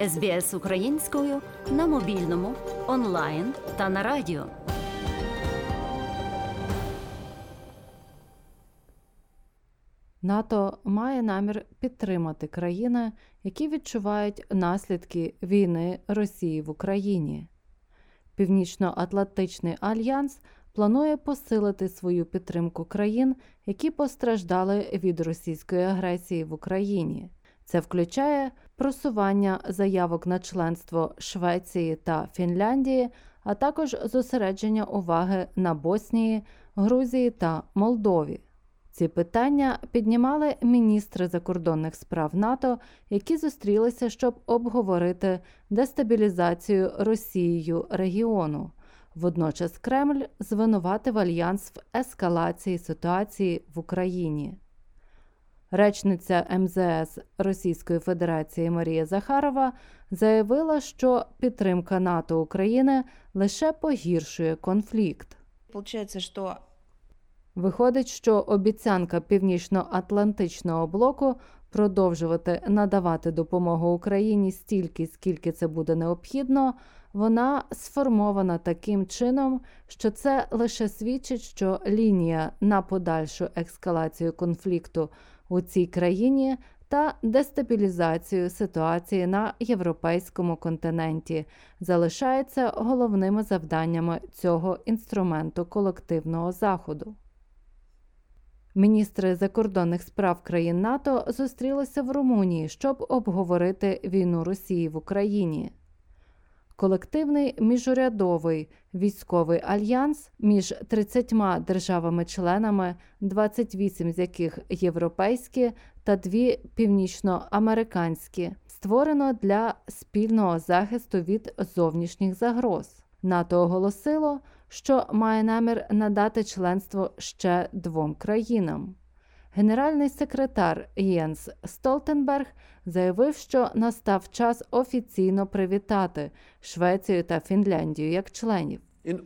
СБС українською на мобільному, онлайн та на радіо. НАТО має намір підтримати країни, які відчувають наслідки війни Росії в Україні. Північно-Атлантичний альянс планує посилити свою підтримку країн, які постраждали від російської агресії в Україні. Це включає просування заявок на членство Швеції та Фінляндії, а також зосередження уваги на Боснії, Грузії та Молдові. Ці питання піднімали міністри закордонних справ НАТО, які зустрілися, щоб обговорити дестабілізацію Росією регіону. Водночас Кремль звинуватив альянс в ескалації ситуації в Україні. Речниця МЗС Російської Федерації Марія Захарова заявила, що підтримка НАТО України лише погіршує конфлікт. Получается, что Виходить, що обіцянка Північно-Атлантичного блоку продовжувати надавати допомогу Україні стільки, скільки це буде необхідно, вона сформована таким чином, що це лише свідчить, що лінія на подальшу ескалацію конфлікту у цій країні та дестабілізацію ситуації на європейському континенті залишається головними завданнями цього інструменту колективного заходу. Міністри закордонних справ країн НАТО зустрілися в Румунії, щоб обговорити війну Росії в Україні. Колективний міжурядовий військовий альянс між 30 державами-членами, 28 з яких європейські та дві північноамериканські, створено для спільного захисту від зовнішніх загроз. НАТО оголосило, що має намір надати членство ще двом країнам. Генеральний секретар Єнс Столтенберг заявив, що настав час офіційно привітати Швецію та Фінляндію як членів. Uh,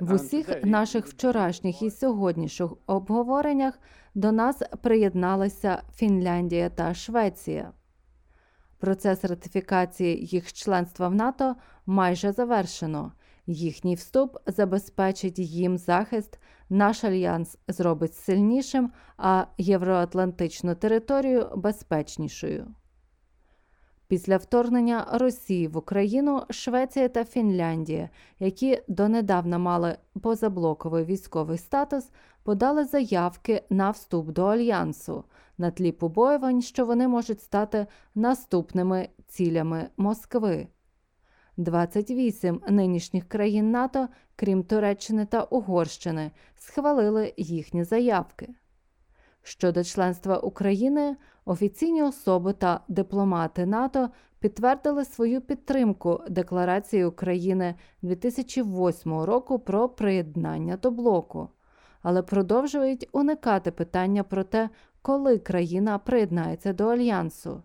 В усіх наших вчорашніх і сьогоднішніх обговореннях до нас приєдналися Фінляндія та Швеція. Процес ратифікації їх членства в НАТО майже завершено. Їхній вступ забезпечить їм захист, наш альянс зробить сильнішим, а євроатлантичну територію безпечнішою. Після вторгнення Росії в Україну Швеція та Фінляндія, які донедавна мали позаблоковий військовий статус, подали заявки на вступ до альянсу на тлі побоювань, що вони можуть стати наступними цілями Москви. 28 нинішніх країн НАТО, крім Туреччини та Угорщини, схвалили їхні заявки. Щодо членства України, офіційні особи та дипломати НАТО підтвердили свою підтримку Декларації України 2008 року про приєднання до блоку, але продовжують уникати питання про те, коли країна приєднається до альянсу,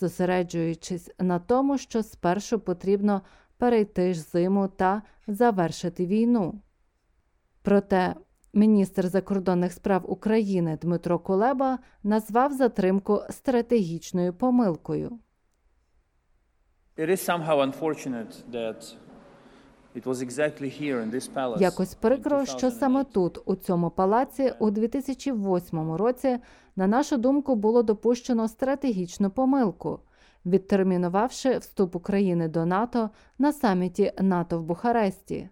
зосереджуючись на тому, що спершу потрібно перейти ж зиму та завершити війну. Проте міністр закордонних справ України Дмитро Кулеба назвав затримку стратегічною помилкою. It is somehow unfortunate that Якось прикро, що саме тут, у цьому палаці, у 2008 році, на нашу думку, було допущено стратегічну помилку, відтермінувавши вступ України до НАТО на саміті НАТО в Бухаресті.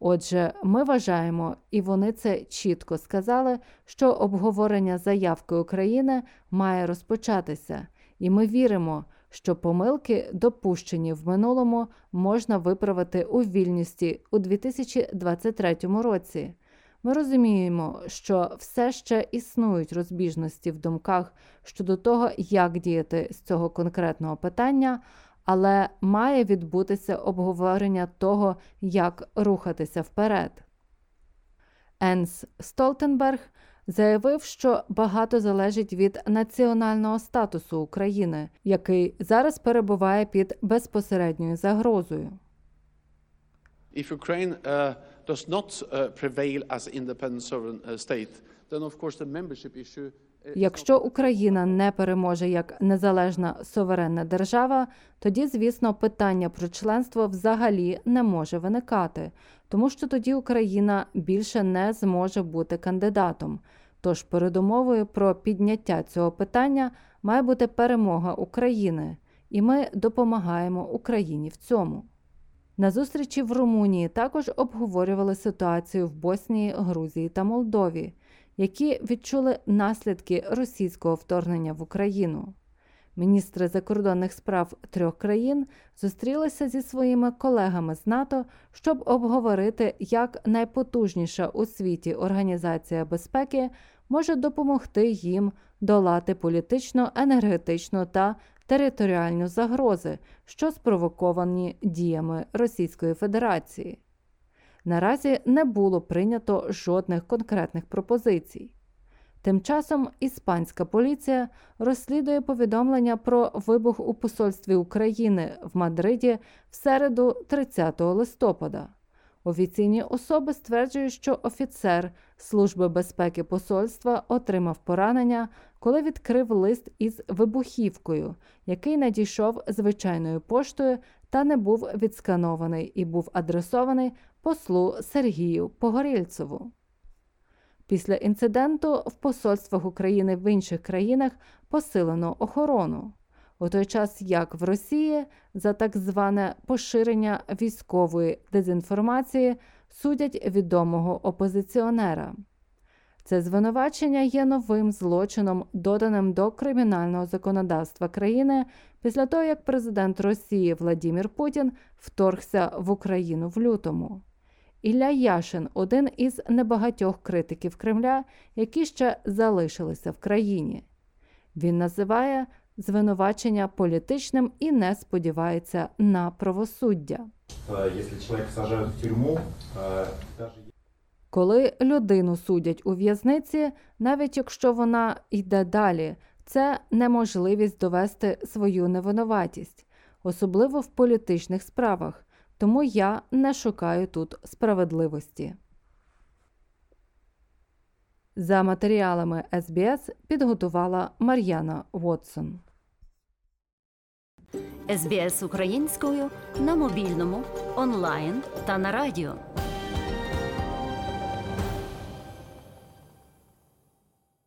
Отже, ми вважаємо, і вони це чітко сказали, що обговорення заявки України має розпочатися, і ми віримо, що помилки, допущені в минулому, можна виправити у вільності у 2023 році. Ми розуміємо, що все ще існують розбіжності в думках щодо того, як діяти з цього конкретного питання, але має відбутися обговорення того, як рухатися вперед. Енс Столтенберг заявив, що багато залежить від національного статусу України, який зараз перебуває під безпосередньою загрозою. If Ukraine uh, does not uh, prevail as independent sovereign uh, state, then of course the membership issue Якщо Україна не переможе як незалежна суверенна держава, тоді, звісно, питання про членство взагалі не може виникати, тому що тоді Україна більше не зможе бути кандидатом. Тож передумовою про підняття цього питання має бути перемога України, і ми допомагаємо Україні в цьому. На зустрічі в Румунії також обговорювали ситуацію в Боснії, Грузії та Молдові, які відчули наслідки російського вторгнення в Україну. Міністри закордонних справ трьох країн зустрілися зі своїми колегами з НАТО, щоб обговорити, як найпотужніша у світі організація безпеки може допомогти їм долати політично, енергетичну та територіальну загрози, що спровоковані діями Російської Федерації. Наразі не було прийнято жодних конкретних пропозицій. Тим часом іспанська поліція розслідує повідомлення про вибух у посольстві України в Мадриді в середу 30 листопада. Офіційні особи стверджують, що офіцер Служби безпеки посольства отримав поранення, коли відкрив лист із вибухівкою, який надійшов звичайною поштою та не був відсканований і був адресований послу Сергію Погорільцеву. Після інциденту в посольствах України в інших країнах посилено охорону, у той час як в Росії за так зване поширення військової дезінформації судять відомого опозиціонера. Це звинувачення є новим злочином, доданим до кримінального законодавства країни після того, як президент Росії Владімір Путін вторгся в Україну в лютому. Ілля Яшин один із небагатьох критиків Кремля, які ще залишилися в країні. Він називає звинувачення політичним і не сподівається на правосуддя. Э, Если человека в тюрьму, э, Коли людину судять у в'язниці, навіть якщо вона йде далі, це неможливість довести свою невинуватість, особливо в політичних справах, тому я не шукаю тут справедливості. За матеріалами СБС підготувала Мар'яна Вотсон. СБС українською на мобільному, онлайн та на радіо.